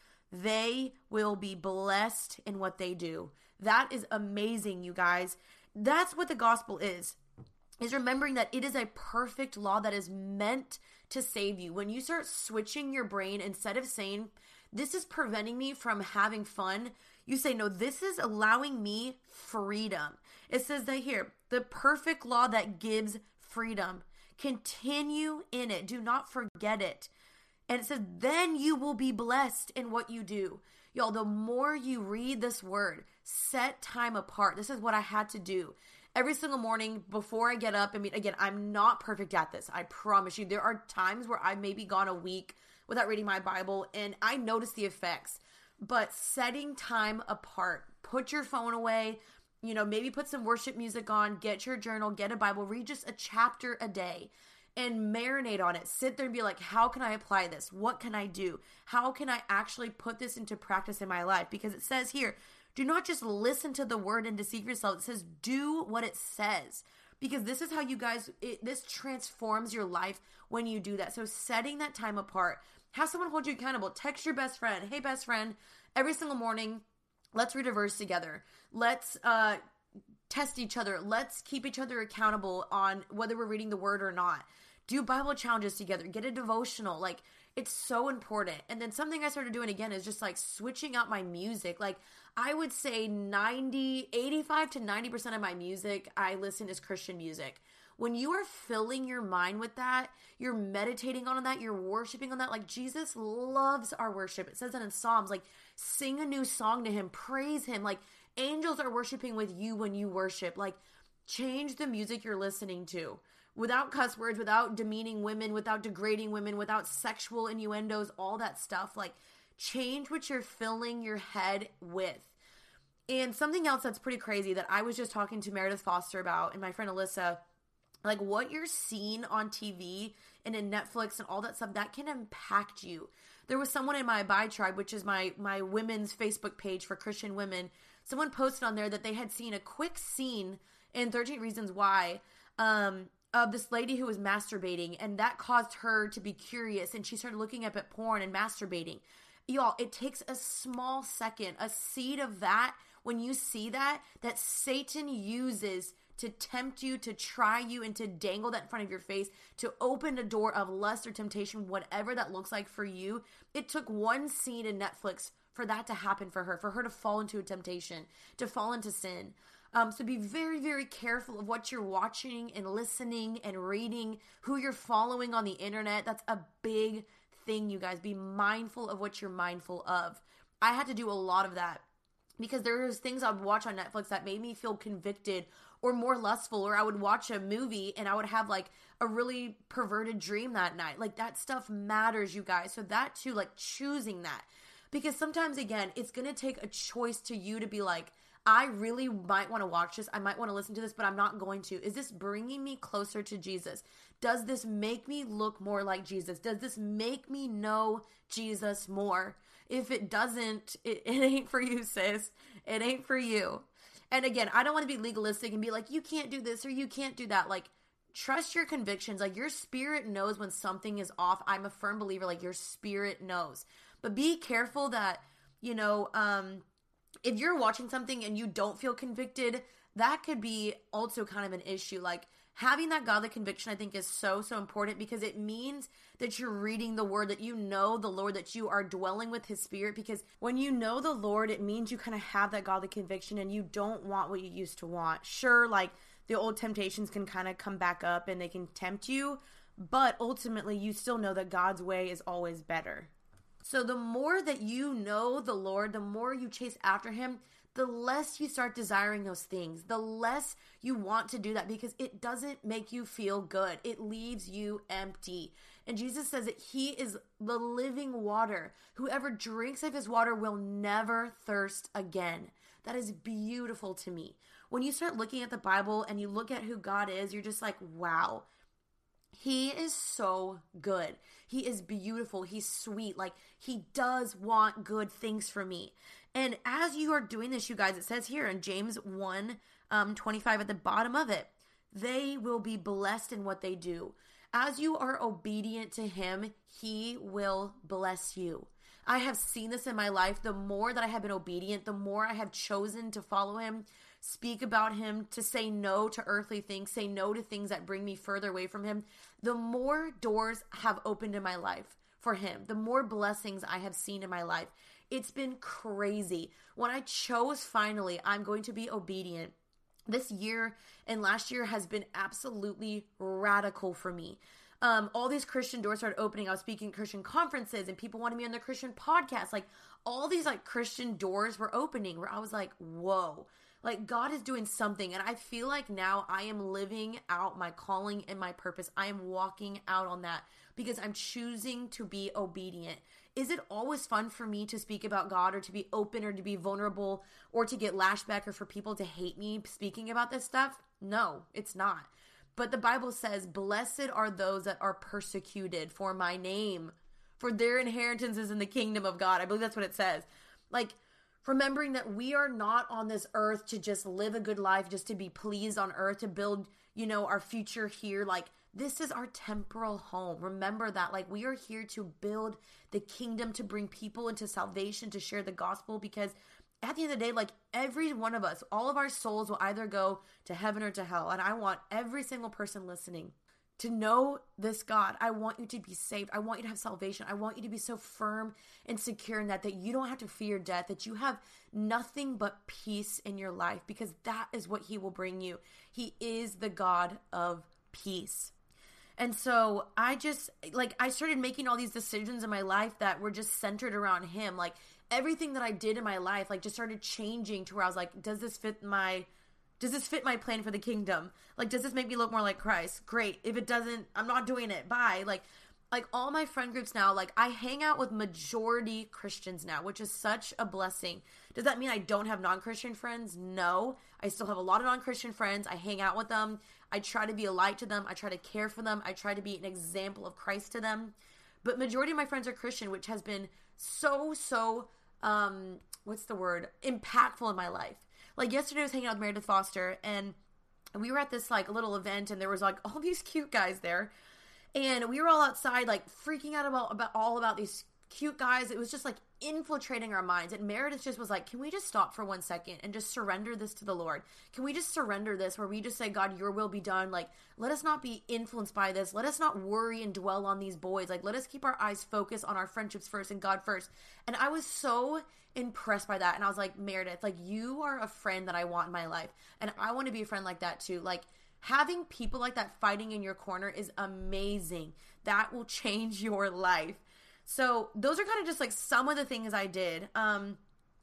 they will be blessed in what they do. That is amazing, you guys. That's what the gospel is. Is remembering that it is a perfect law that is meant to save you. When you start switching your brain, instead of saying, This is preventing me from having fun, you say, no, this is allowing me freedom. It says that here, the perfect law that gives freedom. Continue in it. Do not forget it. And it says, then you will be blessed in what you do. Y'all, the more you read this word, set time apart. This is what I had to do. Every single morning before I get up, I mean, again, I'm not perfect at this. I promise you. There are times where I've maybe gone a week without reading my Bible, and I notice the effects but setting time apart. Put your phone away, you know, maybe put some worship music on, get your journal, get a Bible, read just a chapter a day and marinate on it. Sit there and be like, how can I apply this? What can I do? How can I actually put this into practice in my life? Because it says here, do not just listen to the word and deceive yourself. It says, do what it says. Because this is how you guys, it, this transforms your life when you do that. So setting that time apart, have someone hold you accountable. Text your best friend. Hey, best friend, every single morning, let's read a verse together. Let's uh, test each other. Let's keep each other accountable on whether we're reading the word or not. Do Bible challenges together. Get a devotional. Like, it's so important. And then something I started doing again is just like switching out my music. Like, I would say 90, 85 to 90% of my music I listen is Christian music when you are filling your mind with that, you're meditating on that, you're worshiping on that. Like Jesus loves our worship. It says that in Psalms, like sing a new song to him, praise him. Like angels are worshiping with you when you worship. Like change the music you're listening to without cuss words, without demeaning women, without degrading women, without sexual innuendos, all that stuff. Like change what you're filling your head with. And something else that's pretty crazy that I was just talking to Meredith Foster about and my friend Alyssa like what you're seeing on TV and in Netflix and all that stuff that can impact you. There was someone in my Abide tribe, which is my my women's Facebook page for Christian women. Someone posted on there that they had seen a quick scene in 13 Reasons Why um, of this lady who was masturbating, and that caused her to be curious, and she started looking up at porn and masturbating. Y'all, it takes a small second, a seed of that when you see that, that Satan uses to tempt you, to try you, and to dangle that in front of your face, to open a door of lust or temptation, whatever that looks like for you. It took one scene in Netflix for that to happen for her, for her to fall into a temptation, to fall into sin. Um, so be very, very careful of what you're watching and listening and reading, who you're following on the internet. That's a big thing, you guys. Be mindful of what you're mindful of. I had to do a lot of that because there was things I would watch on Netflix that made me feel convicted or more lustful, or I would watch a movie and I would have like a really perverted dream that night. Like that stuff matters, you guys. So that too, like choosing that. Because sometimes, again, it's going to take a choice to you to be like, I really might want to watch this. I might want to listen to this, but I'm not going to. Is this bringing me closer to Jesus? Does this make me look more like Jesus? Does this make me know Jesus more? If it doesn't, it, it ain't for you, sis. It ain't for you. And again, I don't want to be legalistic and be like, you can't do this or you can't do that. Like, trust your convictions. Like, your spirit knows when something is off. I'm a firm believer, like, your spirit knows. But be careful that, you know, um, if you're watching something and you don't feel convicted, that could be also kind of an issue. Like having that godly conviction, I think, is so, so important because it means that you're reading the word, that you know the Lord, that you are dwelling with his spirit. Because when you know the Lord, it means you kind of have that godly conviction and you don't want what you used to want. Sure, like the old temptations can kind of come back up and they can tempt you, but ultimately you still know that God's way is always better. So the more that you know the Lord, the more you chase after him, the less you start desiring those things, the less you want to do that because it doesn't make you feel good. It leaves you empty. And Jesus says that he is the living water. Whoever drinks of his water will never thirst again. That is beautiful to me. When you start looking at the Bible and you look at who God is, you're just like, wow, he is so good. He is beautiful. He's sweet. Like, he does want good things for me. And as you are doing this, you guys, it says here in James 1 um, 25 at the bottom of it, they will be blessed in what they do. As you are obedient to him, he will bless you. I have seen this in my life. The more that I have been obedient, the more I have chosen to follow him, speak about him, to say no to earthly things, say no to things that bring me further away from him, the more doors have opened in my life for him, the more blessings I have seen in my life. It's been crazy. When I chose finally, I'm going to be obedient this year and last year has been absolutely radical for me um, all these Christian doors started opening. I was speaking Christian conferences and people wanted me on their Christian podcast. Like all these like Christian doors were opening where I was like, whoa, like God is doing something. And I feel like now I am living out my calling and my purpose. I am walking out on that because I'm choosing to be obedient. Is it always fun for me to speak about God or to be open or to be vulnerable or to get lashback or for people to hate me speaking about this stuff? No, it's not. But the Bible says, Blessed are those that are persecuted for my name, for their inheritance is in the kingdom of God. I believe that's what it says. Like, remembering that we are not on this earth to just live a good life, just to be pleased on earth, to build, you know, our future here. Like, this is our temporal home. Remember that. Like, we are here to build the kingdom, to bring people into salvation, to share the gospel, because at the end of the day, like every one of us, all of our souls will either go to heaven or to hell. And I want every single person listening to know this God. I want you to be saved. I want you to have salvation. I want you to be so firm and secure in that that you don't have to fear death, that you have nothing but peace in your life because that is what he will bring you. He is the God of peace. And so I just like I started making all these decisions in my life that were just centered around him. Like everything that I did in my life like just started changing to where I was like, does this fit my does this fit my plan for the kingdom? Like does this make me look more like Christ? Great. If it doesn't, I'm not doing it. Bye. Like like all my friend groups now, like I hang out with majority Christians now, which is such a blessing. Does that mean I don't have non-Christian friends? No. I still have a lot of non-Christian friends. I hang out with them. I try to be a light to them. I try to care for them. I try to be an example of Christ to them. But majority of my friends are Christian, which has been so so um, what's the word? Impactful in my life. Like yesterday, I was hanging out with Meredith Foster, and we were at this like little event, and there was like all these cute guys there, and we were all outside like freaking out about about all about these cute guys. It was just like infiltrating our minds. And Meredith just was like, Can we just stop for one second and just surrender this to the Lord? Can we just surrender this where we just say, God, your will be done? Like, let us not be influenced by this. Let us not worry and dwell on these boys. Like, let us keep our eyes focused on our friendships first and God first. And I was so impressed by that. And I was like, Meredith, like, you are a friend that I want in my life. And I want to be a friend like that too. Like, having people like that fighting in your corner is amazing. That will change your life. So those are kind of just like some of the things I did. Um,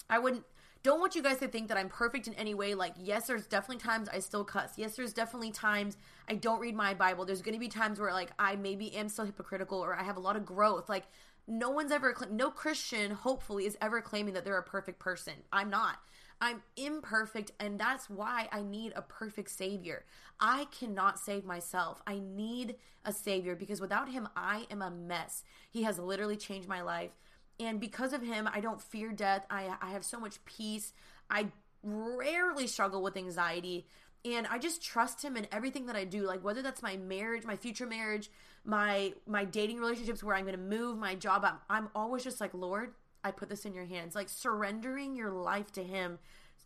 I wouldn't don't want you guys to think that I'm perfect in any way. Like, yes, there's definitely times I still cuss. Yes, there's definitely times I don't read my Bible. There's going to be times where like I maybe am still hypocritical or I have a lot of growth. Like, no one's ever, no Christian, hopefully, is ever claiming that they're a perfect person. I'm not. I'm imperfect, and that's why I need a perfect Savior. I cannot save myself. I need a Savior because without Him, I am a mess. He has literally changed my life. And because of Him, I don't fear death. I, I have so much peace. I rarely struggle with anxiety. And I just trust him in everything that I do, like whether that's my marriage, my future marriage, my my dating relationships where I'm going to move, my job. I'm, I'm always just like, Lord, I put this in your hands. Like surrendering your life to Him.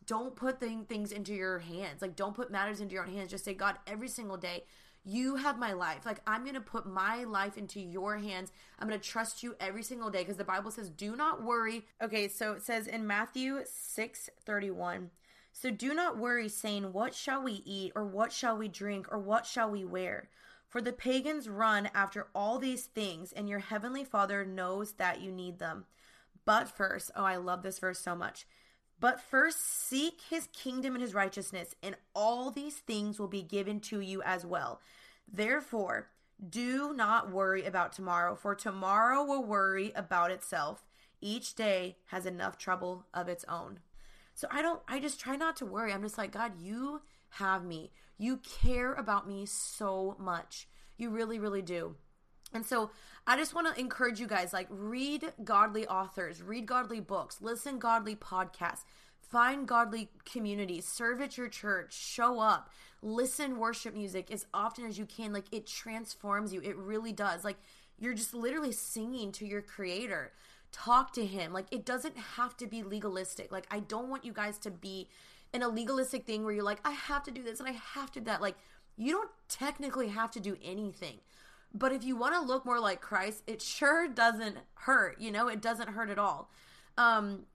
Don't put things into your hands. Like, don't put matters into your own hands. Just say, God, every single day, you have my life. Like, I'm going to put my life into your hands. I'm going to trust you every single day because the Bible says, do not worry. Okay, so it says in Matthew 6 31. So do not worry, saying, What shall we eat, or what shall we drink, or what shall we wear? For the pagans run after all these things, and your heavenly Father knows that you need them. But first, oh, I love this verse so much. But first, seek his kingdom and his righteousness, and all these things will be given to you as well. Therefore, do not worry about tomorrow, for tomorrow will worry about itself. Each day has enough trouble of its own. So I don't, I just try not to worry. I'm just like, God, you have me. You care about me so much. You really, really do. And so I just want to encourage you guys like read godly authors, read godly books, listen godly podcasts, find godly communities, serve at your church, show up, listen worship music as often as you can. Like it transforms you. It really does. Like you're just literally singing to your creator. Talk to him. Like it doesn't have to be legalistic. Like I don't want you guys to be in a legalistic thing where you're like, I have to do this and I have to do that. Like you don't technically have to do anything. But if you want to look more like Christ, it sure doesn't hurt. You know, it doesn't hurt at all. Um,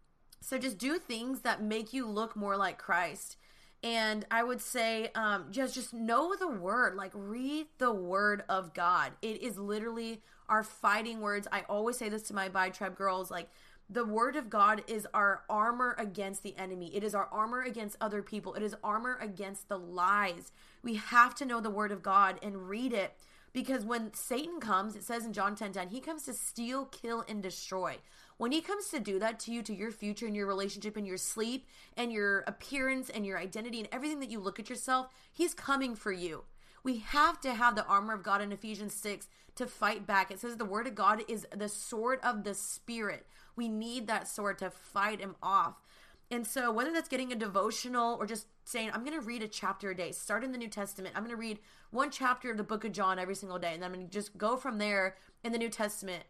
so just do things that make you look more like Christ. And I would say, um, just just know the word, like read the word of God. It is literally our fighting words. I always say this to my Abide Tribe girls, like the word of God is our armor against the enemy. It is our armor against other people. It is armor against the lies. We have to know the word of God and read it because when Satan comes, it says in John 10 10, he comes to steal, kill, and destroy. When he comes to do that to you, to your future and your relationship and your sleep and your appearance and your identity and everything that you look at yourself, he's coming for you. We have to have the armor of God in Ephesians 6 to fight back. It says the word of God is the sword of the spirit. We need that sword to fight him off. And so, whether that's getting a devotional or just saying, I'm going to read a chapter a day, start in the New Testament. I'm going to read one chapter of the book of John every single day, and then I'm going to just go from there in the New Testament.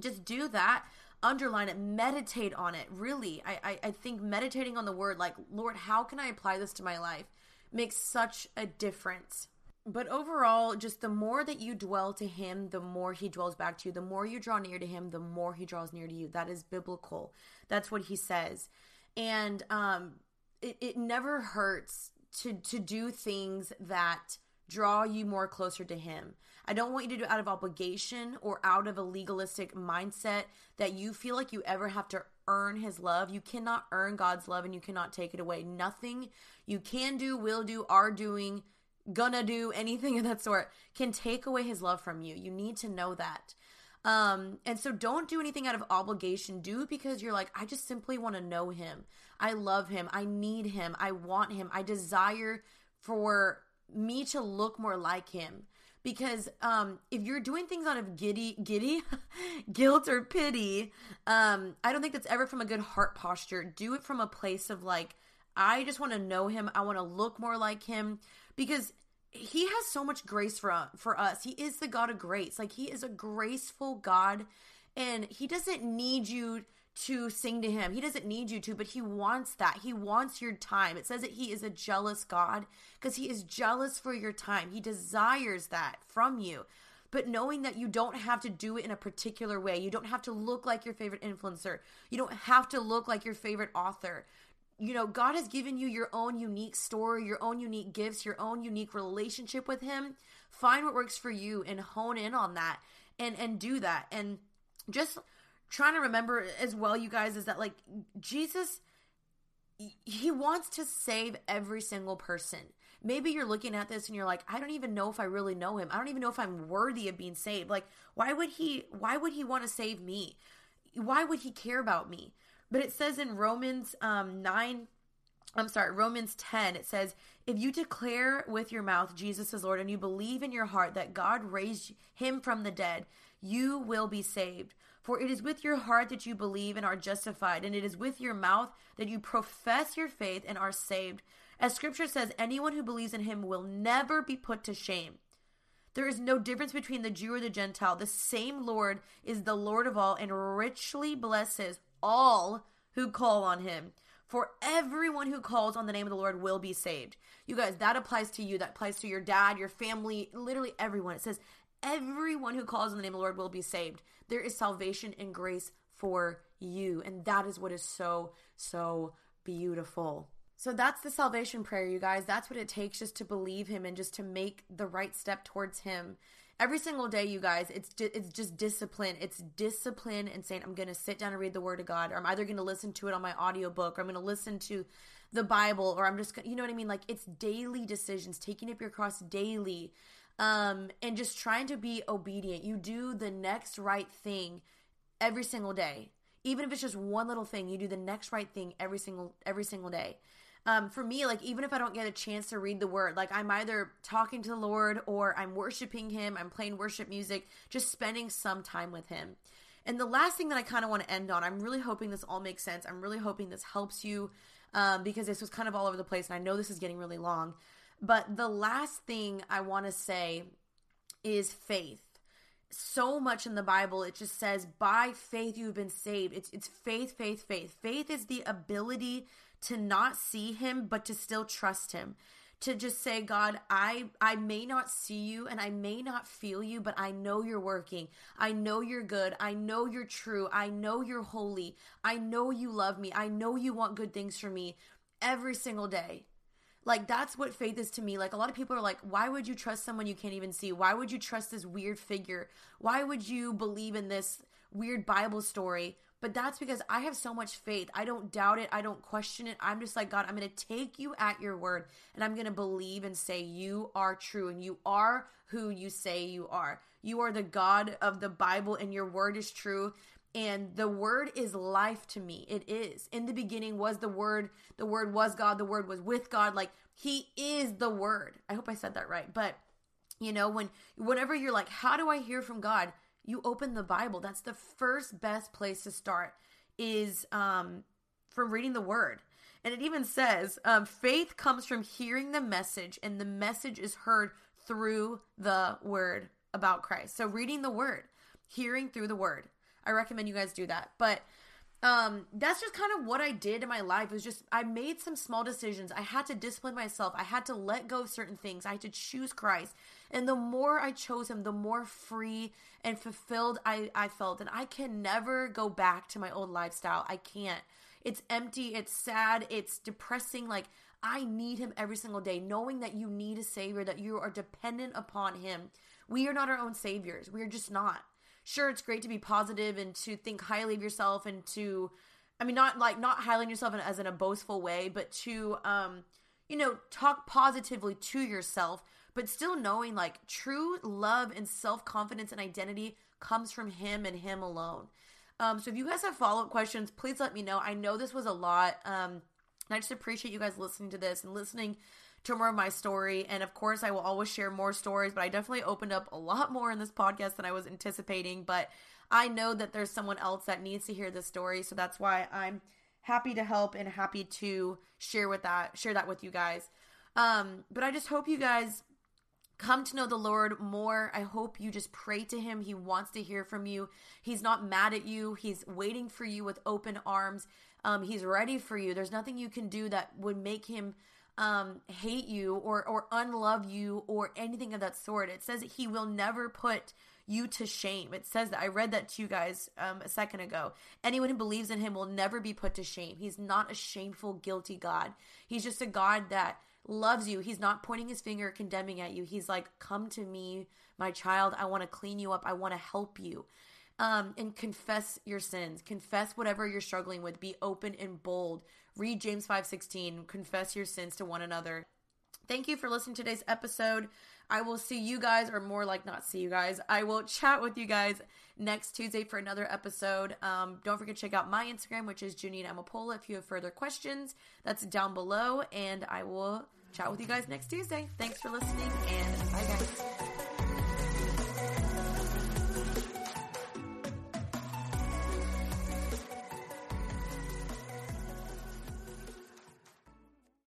Just do that, underline it, meditate on it. Really, I, I, I think meditating on the word, like, Lord, how can I apply this to my life, makes such a difference. But overall, just the more that you dwell to Him, the more He dwells back to you. The more you draw near to Him, the more He draws near to you. That is biblical. That's what He says and um, it, it never hurts to to do things that draw you more closer to him. I don't want you to do out of obligation or out of a legalistic mindset that you feel like you ever have to earn his love. You cannot earn God's love and you cannot take it away. Nothing you can do, will do, are doing, gonna do, anything of that sort can take away his love from you. You need to know that. Um, and so don't do anything out of obligation. Do it because you're like, I just simply want to know him. I love him. I need him. I want him. I desire for me to look more like him. Because um, if you're doing things out of giddy, giddy, guilt or pity, um, I don't think that's ever from a good heart posture. Do it from a place of like, I just want to know him. I want to look more like him. Because he has so much grace for uh, for us. He is the God of grace. Like he is a graceful God and he doesn't need you to sing to him. He doesn't need you to, but he wants that. He wants your time. It says that he is a jealous God because he is jealous for your time. He desires that from you. But knowing that you don't have to do it in a particular way, you don't have to look like your favorite influencer, you don't have to look like your favorite author. You know, God has given you your own unique story, your own unique gifts, your own unique relationship with Him. Find what works for you and hone in on that and and do that. And just trying to remember as well, you guys, is that like Jesus, he wants to save every single person. Maybe you're looking at this and you're like, I don't even know if I really know him. I don't even know if I'm worthy of being saved. Like, why would he why would he want to save me? Why would he care about me? But it says in Romans um 9 I'm sorry, Romans 10, it says, If you declare with your mouth Jesus is Lord and you believe in your heart that God raised him from the dead, you will be saved. For it is with your heart that you believe and are justified, and it is with your mouth that you profess your faith and are saved. As scripture says, anyone who believes in him will never be put to shame. There is no difference between the Jew or the Gentile. The same Lord is the Lord of all and richly blesses all who call on him. For everyone who calls on the name of the Lord will be saved. You guys, that applies to you. That applies to your dad, your family, literally everyone. It says, everyone who calls on the name of the Lord will be saved. There is salvation and grace for you. And that is what is so, so beautiful. So that's the salvation prayer, you guys. That's what it takes just to believe Him and just to make the right step towards Him. Every single day, you guys, it's it's just discipline. It's discipline and saying, I'm going to sit down and read the Word of God, or I'm either going to listen to it on my audiobook, or I'm going to listen to the Bible, or I'm just, you know what I mean? Like it's daily decisions, taking up your cross daily, um, and just trying to be obedient. You do the next right thing every single day, even if it's just one little thing. You do the next right thing every single every single day. Um, for me, like even if I don't get a chance to read the word, like I'm either talking to the Lord or I'm worshiping Him, I'm playing worship music, just spending some time with Him. And the last thing that I kind of want to end on, I'm really hoping this all makes sense. I'm really hoping this helps you um, because this was kind of all over the place, and I know this is getting really long. But the last thing I want to say is faith. So much in the Bible, it just says, by faith you've been saved. It's, it's faith, faith, faith. Faith is the ability to not see him, but to still trust him. To just say, God, I I may not see you and I may not feel you, but I know you're working. I know you're good. I know you're true. I know you're holy. I know you love me. I know you want good things for me every single day. Like that's what faith is to me. Like a lot of people are like, why would you trust someone you can't even see? Why would you trust this weird figure? Why would you believe in this weird Bible story? But that's because I have so much faith. I don't doubt it. I don't question it. I'm just like, God, I'm going to take you at your word and I'm going to believe and say you are true and you are who you say you are. You are the God of the Bible and your word is true and the word is life to me it is in the beginning was the word the word was god the word was with god like he is the word i hope i said that right but you know when whenever you're like how do i hear from god you open the bible that's the first best place to start is um from reading the word. And it even says um, faith comes from hearing the message and the message is heard through the word about christ. So reading the word hearing through the word. I recommend you guys do that. But um that's just kind of what I did in my life. It was just I made some small decisions. I had to discipline myself. I had to let go of certain things. I had to choose Christ. And the more I chose him, the more free and fulfilled I, I felt. And I can never go back to my old lifestyle. I can't. It's empty, it's sad, it's depressing. Like I need him every single day, knowing that you need a savior, that you are dependent upon him. We are not our own saviors. We are just not sure it's great to be positive and to think highly of yourself and to I mean not like not of yourself as in a boastful way, but to um you know, talk positively to yourself, but still knowing like true love and self-confidence and identity comes from him and him alone. Um so if you guys have follow-up questions, please let me know. I know this was a lot. Um and I just appreciate you guys listening to this and listening to more of my story. And of course, I will always share more stories, but I definitely opened up a lot more in this podcast than I was anticipating. But I know that there's someone else that needs to hear this story. So that's why I'm happy to help and happy to share with that, share that with you guys. Um, but I just hope you guys come to know the Lord more. I hope you just pray to him. He wants to hear from you. He's not mad at you. He's waiting for you with open arms. Um, he's ready for you. There's nothing you can do that would make him um, hate you or or unlove you or anything of that sort. It says he will never put you to shame. It says that I read that to you guys um, a second ago. Anyone who believes in him will never be put to shame. He's not a shameful, guilty God. He's just a God that loves you. He's not pointing his finger condemning at you. He's like, "Come to me, my child. I want to clean you up. I want to help you." Um, and confess your sins. Confess whatever you're struggling with. Be open and bold. Read James 5:16. Confess your sins to one another. Thank you for listening to today's episode. I will see you guys, or more like not see you guys. I will chat with you guys next Tuesday for another episode. Um, don't forget to check out my Instagram, which is Jeanine Amapola. If you have further questions, that's down below. And I will chat with you guys next Tuesday. Thanks for listening, and bye, guys.